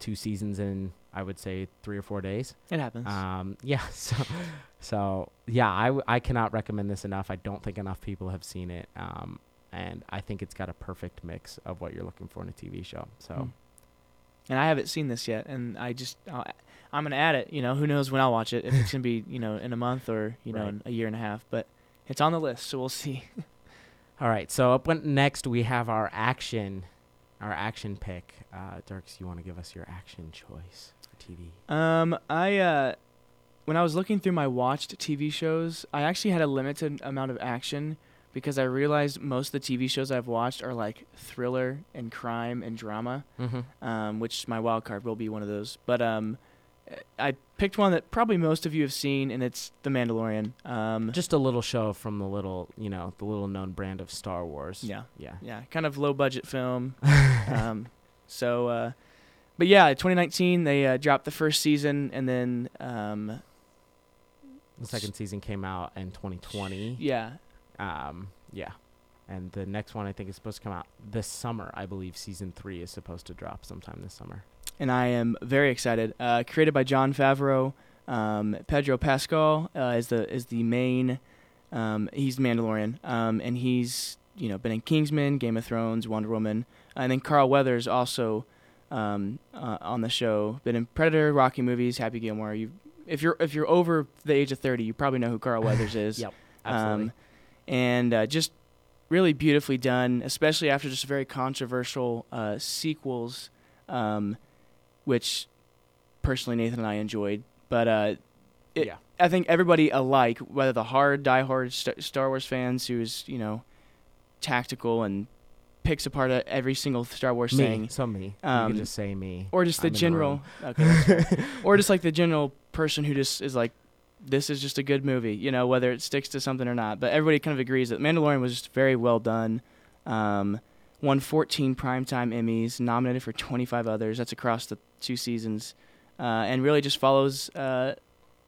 [SPEAKER 1] two seasons in I would say three or four days.
[SPEAKER 2] It happens.
[SPEAKER 1] Um, yeah, so so yeah, I, w- I cannot recommend this enough. I don't think enough people have seen it, um, and I think it's got a perfect mix of what you're looking for in a TV show. So
[SPEAKER 2] Mm. and I haven't seen this yet, and I just I'll, I'm gonna add it. You know, who knows when I'll watch it? If it's gonna be you know in a month or you know
[SPEAKER 1] Right.
[SPEAKER 2] in a year and a half, but it's on the list, so we'll see.
[SPEAKER 1] all right, so up next we have our action, our action pick. Uh, Dirks, you want to give us your action choice for TV?
[SPEAKER 2] Um, I uh, when I was looking through my watched TV shows, I actually had a limited amount of action because I realized most of the TV shows I've watched are like thriller and crime and drama.
[SPEAKER 1] Mm-hmm.
[SPEAKER 2] um, which my wild card will be one of those. But um, I picked one that probably most of you have seen, and it's The Mandalorian. Um,
[SPEAKER 1] Just a little show from the little, you know, the little known brand of Star Wars.
[SPEAKER 2] yeah,
[SPEAKER 1] Yeah.
[SPEAKER 2] yeah, kind of low budget film. um, so, uh, but yeah, 2019 they uh, dropped the first season, and then um,
[SPEAKER 1] The second season came out in 2020.
[SPEAKER 2] yeah,
[SPEAKER 1] Um, yeah. And the next one I think is supposed to come out this summer. I believe season three is supposed to drop sometime this summer.
[SPEAKER 2] And I am very excited. Uh, created by Jon Favreau, um, Pedro Pascal uh, is the is the main. Um, he's Mandalorian, um, and he's you know been in Kingsman, Game of Thrones, Wonder Woman, and then Carl Weathers also um, uh, on the show. Been in Predator, Rocky movies, Happy Gilmore. You, if you're if you're over the age of thirty, you probably know who Carl Weathers is.
[SPEAKER 1] Yep, Absolutely.
[SPEAKER 2] Um, and uh, just really beautifully done, especially after just very controversial uh, sequels, um, which personally Nathan and I enjoyed. But uh, it,
[SPEAKER 1] yeah.
[SPEAKER 2] I think everybody alike, whether the hard, diehard St- Star Wars fans who's you know tactical and picks apart every single Star Wars
[SPEAKER 1] Me.
[SPEAKER 2] thing,
[SPEAKER 1] So me. you
[SPEAKER 2] Um,
[SPEAKER 1] can just say me.
[SPEAKER 2] or just the
[SPEAKER 1] I'm in the
[SPEAKER 2] general, okay, or just like the general person who just is like, this is just a good movie, you know, whether it sticks to something or not. But everybody kind of agrees that Mandalorian was just very well done. Um, won 14 primetime Emmys, nominated for 25 others. That's across the two seasons, uh, and really just follows uh,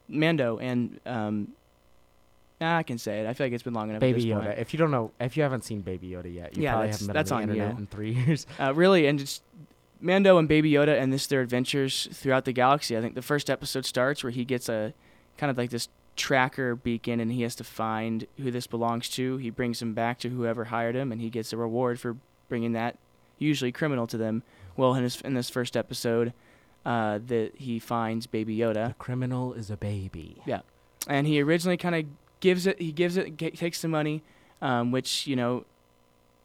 [SPEAKER 2] Mando and. Um, nah, I can say it. I feel like it's been long enough.
[SPEAKER 1] Baby Yoda.
[SPEAKER 2] point.
[SPEAKER 1] If you don't know, if you haven't seen Baby Yoda yet, you
[SPEAKER 2] Yeah,
[SPEAKER 1] probably haven't been
[SPEAKER 2] that's
[SPEAKER 1] on the
[SPEAKER 2] on
[SPEAKER 1] internet
[SPEAKER 2] you.
[SPEAKER 1] in three years.
[SPEAKER 2] Uh, really, and just Mando and Baby Yoda and this their adventures throughout the galaxy. I think the first episode starts where he gets a kind of like this tracker beacon, and he has to find who this belongs to. He brings him back to whoever hired him, and he gets a reward for bringing that usually criminal to them. Well, in this in this first episode, uh, that he finds Baby Yoda,
[SPEAKER 1] The criminal is a baby.
[SPEAKER 2] Yeah. and he originally kind of gives it. He gives it, g- takes the money, um, which you know,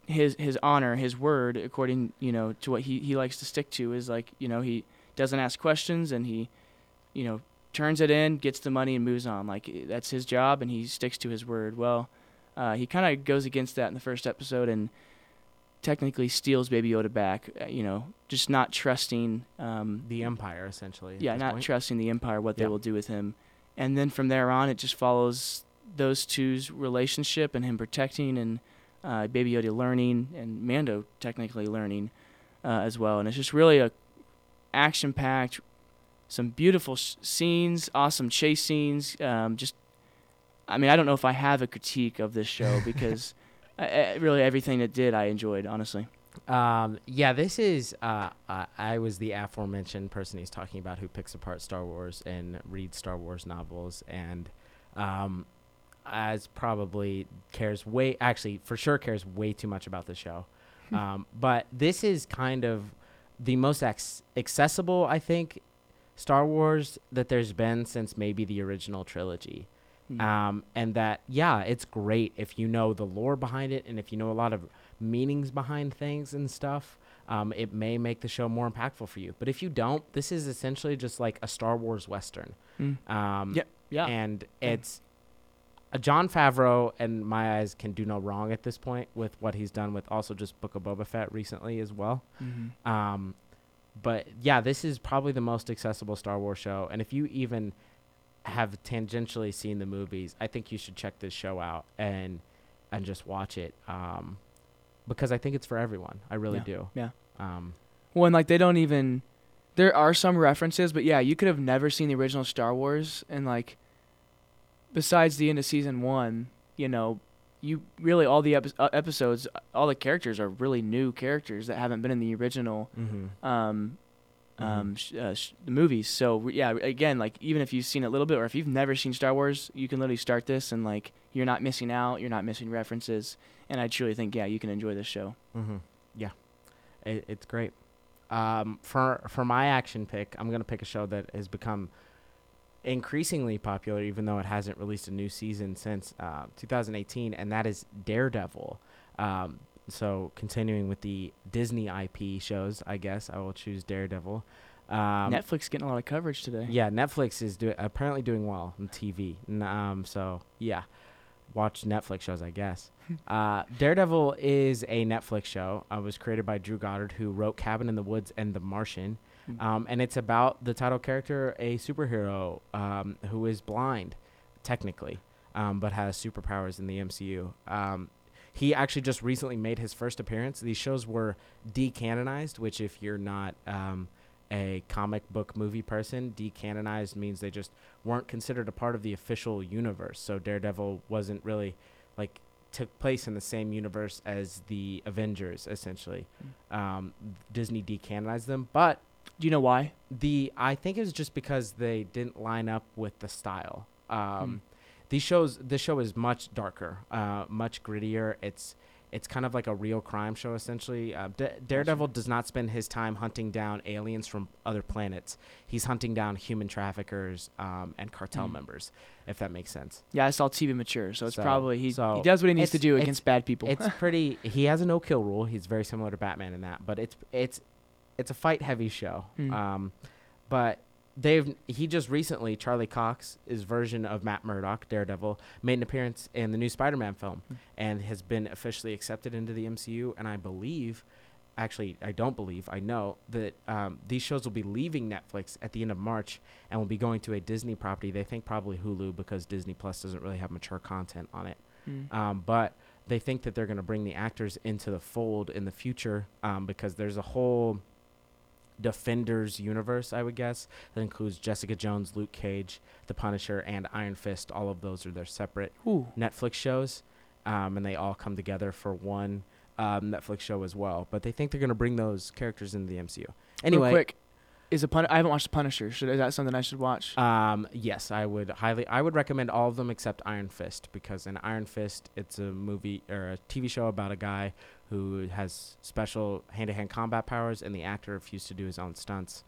[SPEAKER 2] his his honor, his word, according you know to what he he likes to stick to, is like you know he doesn't ask questions and he, you know, turns it in, gets the money and moves on. Like eh, that's his job, and he sticks to his word. Well, uh, he kind of goes against that in the first episode and technically steals Baby Yoda back. uh, You know, just not trusting. Um,
[SPEAKER 1] The Empire, essentially.
[SPEAKER 2] yeah, not
[SPEAKER 1] point.
[SPEAKER 2] trusting the Empire what they
[SPEAKER 1] Yeah.
[SPEAKER 2] will do with him, and then from there on, it just follows those two's relationship and him protecting and uh, Baby Yoda learning and Mando technically learning uh, as well, and it's just really a action packed, some beautiful sh- scenes, awesome chase scenes. Um, just, I mean, I don't know if I have a critique of this show because I, I, really everything it did I enjoyed honestly.
[SPEAKER 1] Um, yeah, this is. Uh, uh, I was the aforementioned person he's talking about who picks apart Star Wars and reads Star Wars novels, and um, as probably cares way, actually for sure cares way too much about the show. um, but this is kind of the most ac- accessible, I think, Star Wars that there's been since maybe the original trilogy.
[SPEAKER 2] Mm.
[SPEAKER 1] Um, and that, yeah, it's great if you know the lore behind it and if you know a lot of meanings behind things and stuff. Um, it may make the show more impactful for you. But if you don't, this is essentially just like a Star Wars Western.
[SPEAKER 2] Mm.
[SPEAKER 1] Um,
[SPEAKER 2] Yep. Yeah.
[SPEAKER 1] And
[SPEAKER 2] Yeah.
[SPEAKER 1] it's uh, Jon Favreau, and my eyes can do no wrong at this point with what he's done with also just Book of Boba Fett recently as well.
[SPEAKER 2] Mhm.
[SPEAKER 1] Um, but yeah, this is probably the most accessible Star Wars show. And if you even have tangentially seen the movies, I think you should check this show out and and just watch it. Um, because I think it's for everyone. I really
[SPEAKER 2] Yeah.
[SPEAKER 1] do.
[SPEAKER 2] Yeah.
[SPEAKER 1] Um,
[SPEAKER 2] Well, and like they don't even. There are some references, but yeah, you could have never seen the original Star Wars, and like, besides the end of season one, you know, you really all the epi- uh, episodes, all the characters are really new characters that haven't been in the original
[SPEAKER 1] mm-hmm.
[SPEAKER 2] um, um, sh- uh, sh- the movies. So yeah, again, like even if you've seen it a little bit, or if you've never seen Star Wars, you can literally start this and like you're not missing out, you're not missing references, and I truly think yeah, you can enjoy this show.
[SPEAKER 1] Mm-hmm. Yeah, it, it's great. Um, for for my action pick, I'm gonna pick a show that has become increasingly popular, even though it hasn't released a new season since uh, 2018, and that is Daredevil. Um, so continuing with the Disney IP shows, I guess I will choose Daredevil. Um,
[SPEAKER 2] Netflix getting a lot of coverage today.
[SPEAKER 1] yeah, Netflix is do- apparently doing well on TV. Um, so yeah, watch Netflix shows, I guess. uh, Daredevil is a Netflix show. Uh, was created by Drew Goddard, who wrote Cabin in the Woods and The Martian.
[SPEAKER 2] Mm.
[SPEAKER 1] Um, and it's about the title character, a superhero um, who is blind, technically, um, but has superpowers in the MCU. He actually just recently made his first appearance. These shows were decanonized, which, if you're not um, a comic book movie person, decanonized means they just weren't considered a part of the official universe. So Daredevil wasn't really like took place in the same universe as the Avengers, essentially. Um, Disney decanonized them, but
[SPEAKER 2] Do you know why?
[SPEAKER 1] the I think it was just because they didn't line up with the style. Um, These shows, this show is much darker, uh, much grittier. It's it's kind of like a real crime show essentially. Uh, Da- Daredevil does not spend his time hunting down aliens from other planets. He's hunting down human traffickers um, and cartel
[SPEAKER 2] Mm.
[SPEAKER 1] members, if that makes sense.
[SPEAKER 2] Yeah, I saw TV mature, so it's
[SPEAKER 1] So-
[SPEAKER 2] probably he
[SPEAKER 1] so
[SPEAKER 2] he does what he needs to do against bad people.
[SPEAKER 1] It's pretty. He has a no kill rule. He's very similar to Batman in that, but it's it's it's a fight heavy show.
[SPEAKER 2] Mm.
[SPEAKER 1] Um, but they've he just recently Charlie Cox's version of Matt Murdock, Daredevil, made an appearance in the new Spider-Man film
[SPEAKER 2] Mm.
[SPEAKER 1] and has been officially accepted into the MCU. And I believe, actually, I don't believe, I know that um, these shows will be leaving Netflix at the end of March and will be going to a Disney property. They think probably Hulu because Disney Plus doesn't really have mature content on it.
[SPEAKER 2] Mm.
[SPEAKER 1] Um, but they think that they're going to bring the actors into the fold in the future um, because there's a whole Defenders universe, I would guess, that includes Jessica Jones, Luke Cage, The Punisher, and Iron Fist. All of those are their separate
[SPEAKER 2] Ooh.
[SPEAKER 1] Netflix shows, um, and they all come together for one um, Netflix show as well. But they think they're going to bring those characters into the MCU. Anyway,
[SPEAKER 2] Real quick, is a pun- I haven't watched The Punisher. Should is that something I should watch?
[SPEAKER 1] Um, yes, I would highly. I would recommend all of them except Iron Fist because in Iron Fist, it's a movie or a TV show about a guy who has special hand-to-hand combat powers, and the actor refused to do his own stunts.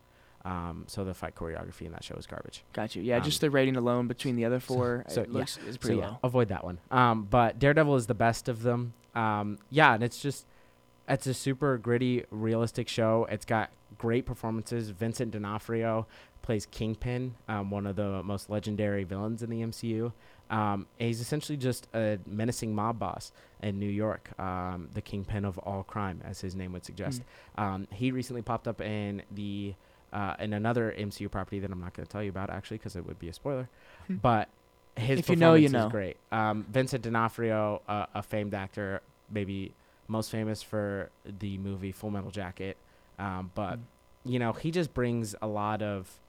[SPEAKER 1] Um, so the fight choreography in that show is garbage.
[SPEAKER 2] Got you. Yeah,
[SPEAKER 1] um,
[SPEAKER 2] just the rating alone between the other four,
[SPEAKER 1] so,
[SPEAKER 2] it
[SPEAKER 1] yeah.
[SPEAKER 2] looks is
[SPEAKER 1] So
[SPEAKER 2] pretty
[SPEAKER 1] yeah,
[SPEAKER 2] low.
[SPEAKER 1] avoid that one. Um, but Daredevil is the best of them. Um, yeah, and it's just it's a super gritty, realistic show. It's got great performances. Vincent D'Onofrio plays Kingpin, um, one of the most legendary villains in the MCU. Um, he's essentially just a menacing mob boss in New York, um, the kingpin of all crime, as his name would suggest.
[SPEAKER 2] Mm.
[SPEAKER 1] Um, he recently popped up in the uh, in another MCU property that I'm not going to tell you about actually because it would be a spoiler.
[SPEAKER 2] Hmm.
[SPEAKER 1] but his
[SPEAKER 2] If you know, you
[SPEAKER 1] performance
[SPEAKER 2] know.
[SPEAKER 1] is great. Um, Vincent D'Onofrio, uh, a famed actor, maybe most famous for the movie Full Metal Jacket, um, but
[SPEAKER 2] Mm.
[SPEAKER 1] you know he just brings a lot of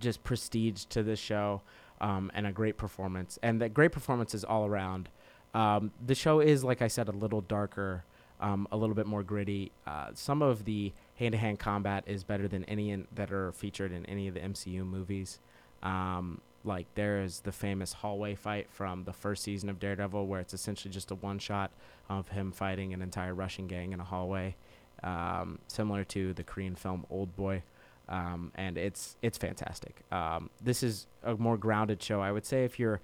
[SPEAKER 1] just prestige to this show um, and a great performance. And the great performances all around. Um, the show is like i said a little darker um, a little bit more gritty. Uh, some of the hand-to-hand combat is better than any in, that are featured in any of the mcu movies. Um, like there is the famous hallway fight from the first season of daredevil where it's essentially just a one shot of him fighting an entire russian gang in a hallway. Um, similar to the korean film old boy um, and it's it's fantastic. Um, this is a more grounded show. I would say if you're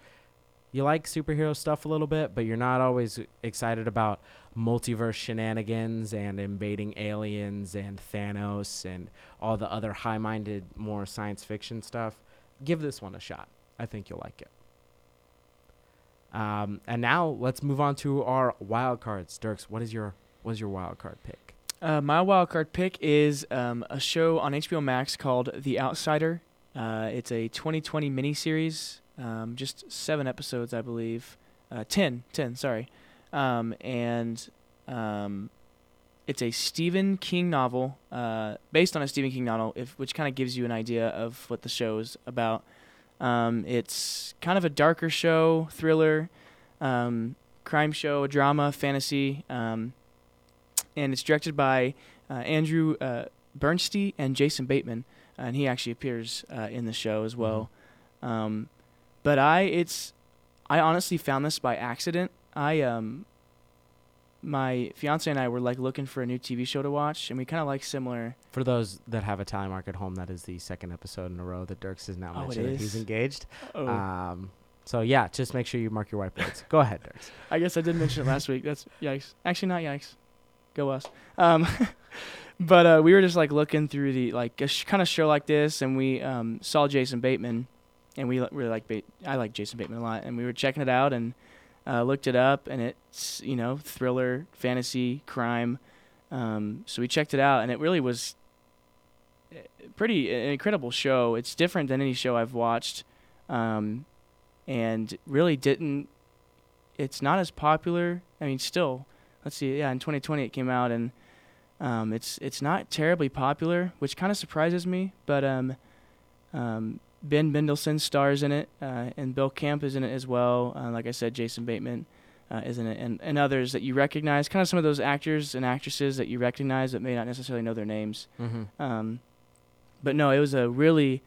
[SPEAKER 1] you like superhero stuff a little bit, but you're not always excited about multiverse shenanigans and invading aliens and Thanos and all the other high-minded, more science fiction stuff, give this one a shot. I think you'll like it. Um, and now let's move on to our wild cards. Dirks, what is your what is your wild card pick?
[SPEAKER 2] Uh, my wild card pick is um, a show on HBO Max called The Outsider. Uh, it's a 2020 miniseries, um, just seven episodes, I believe. Uh, 10, 10, sorry. Um, and um, it's a Stephen King novel, uh, based on a Stephen King novel, if, which kind of gives you an idea of what the show is about. Um, it's kind of a darker show, thriller, um, crime show, drama, fantasy, um, and it's directed by uh, Andrew uh, Bernstein and Jason Bateman, and he actually appears uh, in the show as well. Um, but I, it's, I honestly found this by accident. I um, my fiance and I were like looking for a new TV show to watch, and we kind of like similar.
[SPEAKER 1] For those that have a tally mark at home, that is the second episode in a row that Dirks has now
[SPEAKER 2] Oh,
[SPEAKER 1] mentioned he's engaged.
[SPEAKER 2] Oh,
[SPEAKER 1] Um, so yeah, just make sure you mark your whiteboards. Go ahead, Dirks.
[SPEAKER 2] I guess I did mention it last week. That's yikes. Actually, not yikes. Go us. Um, but uh, we were just like looking through the like a sh- kind of show like this, and we um, saw Jason Bateman, and we li- really like ba- I like Jason Bateman a lot, and we were checking it out and uh, looked it up, and it's you know thriller, fantasy, crime. Um, so we checked it out, and it really was uh, pretty an incredible show. It's different than any show I've watched, um, and really didn't. It's not as popular. I mean, still, let's see. Yeah, in 2020 it came out, and um, it's it's not terribly popular, which kind of surprises me. But um, um, Ben Mendelsohn stars in it, uh, and Bill Camp is in it as well. Uh, like I said, Jason Bateman uh, is in it, and, and others that you recognize. Kind of some of those actors and actresses that you recognize that may not necessarily know their names.
[SPEAKER 1] Mm-hmm.
[SPEAKER 2] Um, but no, it was a really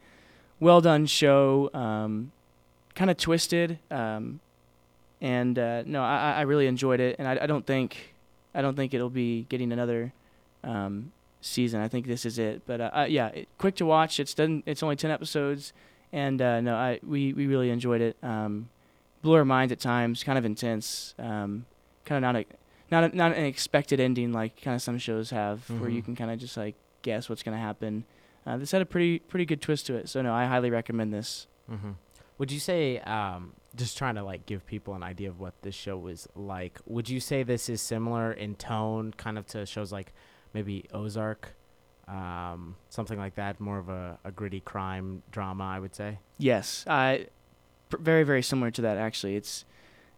[SPEAKER 2] well done show. Um, kind of twisted, um, and uh, no, I, I really enjoyed it. And I, I don't think I don't think it'll be getting another um, season. I think this is it. But uh, uh, yeah, it, quick to watch. It's done. It's only ten episodes, and uh, no, I we, we really enjoyed it. Um, blew our minds at times. Kind of intense. Um, kind of not a not a, not an expected ending like kind of some shows have, where you
[SPEAKER 1] Mhm.
[SPEAKER 2] can kind of just like guess what's gonna happen. Uh, this had a pretty pretty good twist to it. So no, I highly recommend this.
[SPEAKER 1] Mm-hmm. Would you say, um, just trying to like give people an idea of what this show was like? Would you say this is similar in tone, kind of to shows like maybe Ozark, um, something like that? More of a, a gritty crime drama, I would say.
[SPEAKER 2] Yes, I pr- very very similar to that actually. It's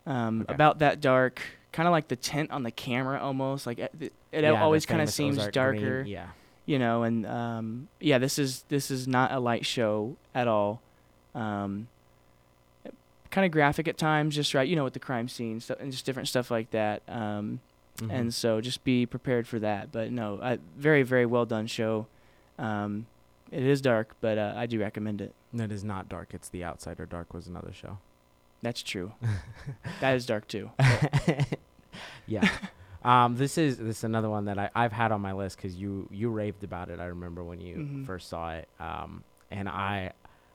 [SPEAKER 2] um,
[SPEAKER 1] Okay.
[SPEAKER 2] about that dark, kind of like the tent on the camera almost. Like it, it
[SPEAKER 1] Yeah,
[SPEAKER 2] always kind of seems
[SPEAKER 1] Ozark
[SPEAKER 2] darker,
[SPEAKER 1] green, Yeah.
[SPEAKER 2] you know. And um, yeah, this is this is not a light show at all. Um, kind of graphic at times, just right, you know, with the crime scenes stuff and just different stuff like that. Um,
[SPEAKER 1] Mhm.
[SPEAKER 2] and so just be prepared for that. But no, I, very very well done show. Um, it is dark, but uh, I do recommend it.
[SPEAKER 1] that is not dark. It's The Outsider. Dark was another show.
[SPEAKER 2] That's true. that is dark too.
[SPEAKER 1] yeah. Um, this is this is another one that I, I've had on my list because you you raved about it. I remember when you
[SPEAKER 2] Mhm.
[SPEAKER 1] first saw it. Um, and I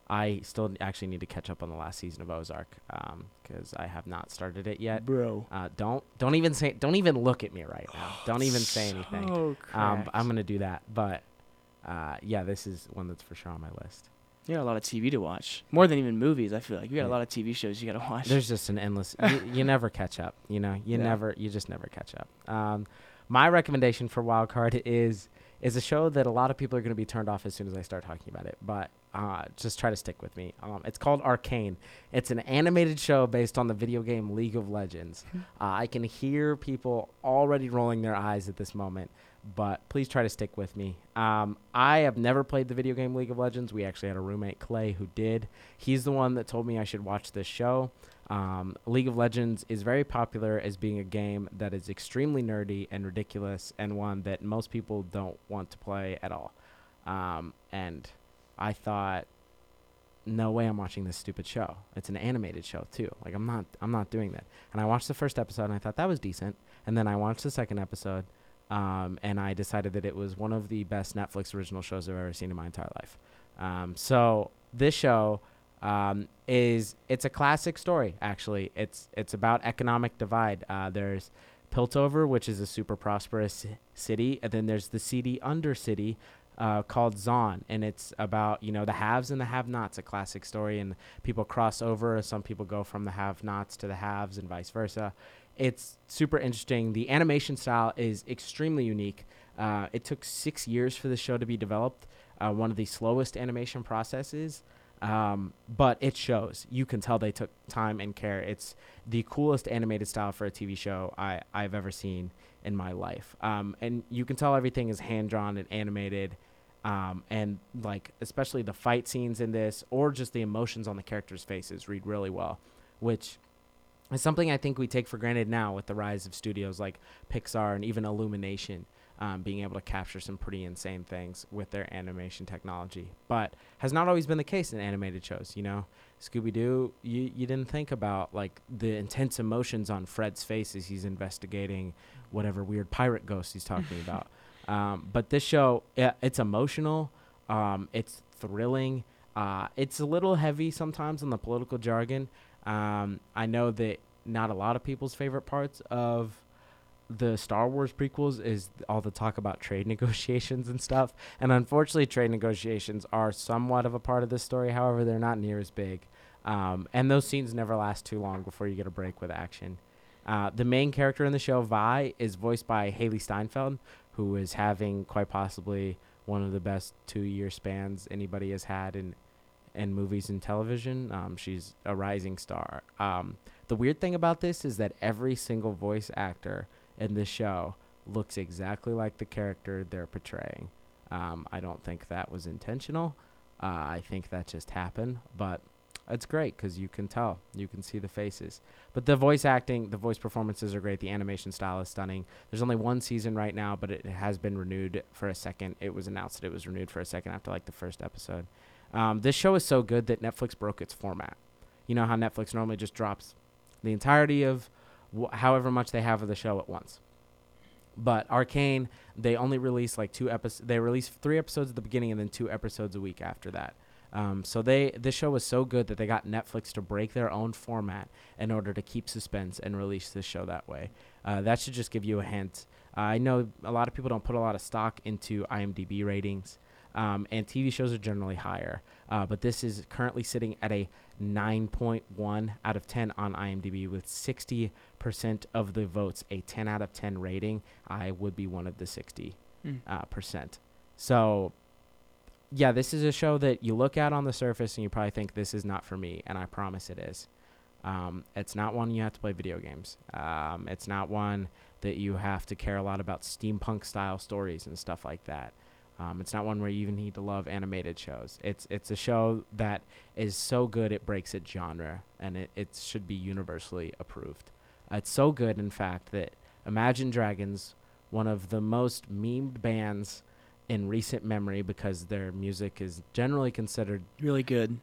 [SPEAKER 1] I still actually need to catch up on the last season of Ozark because I have not started it yet.
[SPEAKER 2] bro.
[SPEAKER 1] Uh, don't don't even say don't even look at me right now. Don't even say anything. Um. I'm gonna do that. But uh, yeah, this is one that's for sure on my list.
[SPEAKER 2] you got a lot of TV to watch, more than even movies. I feel like you got
[SPEAKER 1] Yeah.
[SPEAKER 2] a lot of TV shows you got to watch.
[SPEAKER 1] There's just an endless. you, you never catch up. You know, you
[SPEAKER 2] Yeah.
[SPEAKER 1] never. You just never catch up. Um, my recommendation for Wildcard is is a show that a lot of people are going to be turned off as soon as I start talking about it. But uh, just try to stick with me. Um, it's called Arcane. It's an animated show based on the video game League of Legends. Uh, I can hear people already rolling their eyes at this moment, but please try to stick with me. Um, I have never played the video game League of Legends. We actually had a roommate, Clay, who did. He's the one that told me I should watch this show. Um, League of Legends is very popular as being a game that is extremely nerdy and ridiculous, and one that most people don't want to play at all. Um, and I thought, no way I'm watching this stupid show. It's an animated show too. Like I'm not, I'm not doing that. And I watched the first episode and I thought that was decent. And then I watched the second episode, um, and I decided that it was one of the best Netflix original shows I've ever seen in my entire life. Um, so this show, um, is it's a classic story. Actually, it's it's about economic divide. Uh, there's Piltover, which is a super prosperous city, and then there's the seedy undercity uh, called Zaun, and it's about you know the haves and the have-nots. A classic story, and people cross over. Some people go from the have-nots to the haves, and vice versa. It's super interesting. The animation style is extremely unique. Uh, it took six years for the show to be developed. Uh, one of the slowest animation processes. Um, but it shows. You can tell they took time and care. It's the coolest animated style for a TV show I, I've ever seen in my life. Um, and you can tell everything is hand drawn and animated. Um, and like especially the fight scenes in this, or just the emotions on the characters' faces, read really well, which is something I think we take for granted now with the rise of studios like Pixar and even Illumination um, being able to capture some pretty insane things with their animation technology. But has not always been the case in animated shows. You know, Scooby Doo, you, you didn't think about like the intense emotions on Fred's face as he's investigating whatever weird pirate ghost he's talking about. Um, but this show, yeah, it's emotional, um, it's thrilling. Uh, it's a little heavy sometimes on the political jargon. Um, I know that not a lot of people's favorite parts of the Star Wars prequels is all the talk about trade negotiations and stuff. And unfortunately, trade negotiations are somewhat of a part of this story. However, they're not near as big. Um, and those scenes never last too long before you get a break with action. Uh, the main character in the show, Vi, is voiced by Hailee Steinfeld, who is having quite possibly one of the best two year spans anybody has had in in movies and television. Um, she's a rising star. Um, the weird thing about this is that every single voice actor in this show looks exactly like the character they're portraying. Um, I don't think that was intentional. Uh, I think that just happened, but it's great because you can tell, you can see the faces. But the voice acting, the voice performances are great. The animation style is stunning. There's only one season right now, but it has been renewed for a second. It was announced that it was renewed for a second after like the first episode. Um, this show is so good that Netflix broke its format. You know how Netflix normally just drops the entirety of wh- however much they have of the show at once. But Arcane, they only release like two episodes. They release three episodes at the beginning and then two episodes a week after that. Um, so they this show was so good that they got Netflix to break their own format in order to keep suspense and release this show that way. Uh, that should just give you a hint. Uh, I know a lot of people don't put a lot of stock into IMDb ratings, um, and TV shows are generally higher. Uh, but this is currently sitting at a 9.1 out of 10 on IMDb with 60% of the votes, a 10 out of 10 rating. I would be one of the 60
[SPEAKER 2] Mm.
[SPEAKER 1] uh, percent. So, yeah, this is a show that you look at on the surface and you probably think this is not for me, and I promise it is. Um, it's not one you have to play video games. Um, it's not one that you have to care a lot about steampunk style stories and stuff like that. Um, it's not one where you even need to love animated shows. It's it's a show that is so good it breaks its genre, and it, it should be universally approved. Uh, it's so good, in fact, that Imagine Dragons, one of the most memed bands in recent memory, because their music is generally considered,
[SPEAKER 2] Really good.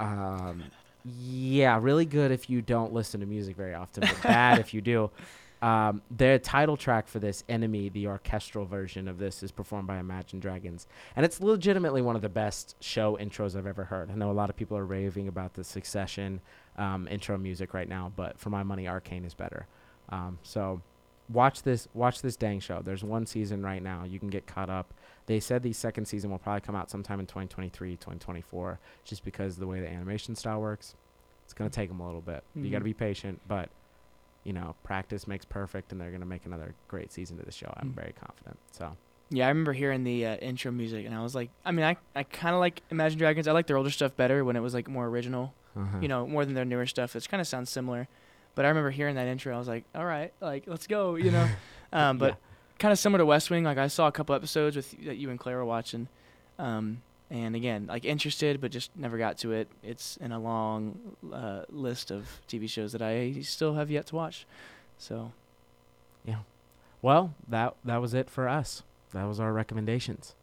[SPEAKER 1] um, yeah, really good if you don't listen to music very often, but bad if you do. Um, their title track for this, Enemy, the orchestral version of this, is performed by Imagine Dragons. And it's legitimately one of the best show intros I've ever heard. I know a lot of people are raving about the Succession um, intro music right now, but for my money, Arcane is better. Um, so watch this watch this dang show. There's one season right now. You can get caught up. They said the second season will probably come out sometime in 2023, 2024, just because of the way the animation style works. It's going to take them a little bit. You got to be patient, but you know, practice makes perfect, and they're going to make another great season to the show. I'm
[SPEAKER 2] Mm.
[SPEAKER 1] very confident. So,
[SPEAKER 2] Yeah, I remember hearing the uh, intro music, and I was like, I mean, I, I kind of like Imagine Dragons. I like their older stuff better when it was like more original,
[SPEAKER 1] uh-huh.
[SPEAKER 2] you know, more than their newer stuff. It kind of sounds similar. But I remember hearing that intro, I was like, all right, like let's go, you know. um, but
[SPEAKER 1] Yeah.
[SPEAKER 2] kind of similar to West Wing. Like I saw a couple episodes with that you and Claire were watching, um, and again, like interested, but just never got to it. It's in a long uh, list of TV shows that I still have yet to watch. So yeah.
[SPEAKER 1] well, that that was it for us. That was our recommendations.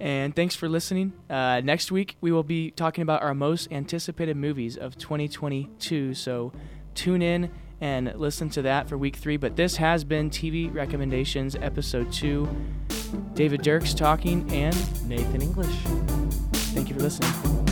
[SPEAKER 2] And thanks for listening. Uh, next week, we will be talking about our most anticipated movies of 2022. So tune in and listen to that for week three. But this has been TV Recommendations, episode two. David Dirks talking, and
[SPEAKER 1] Nathan English.
[SPEAKER 2] thank you for listening.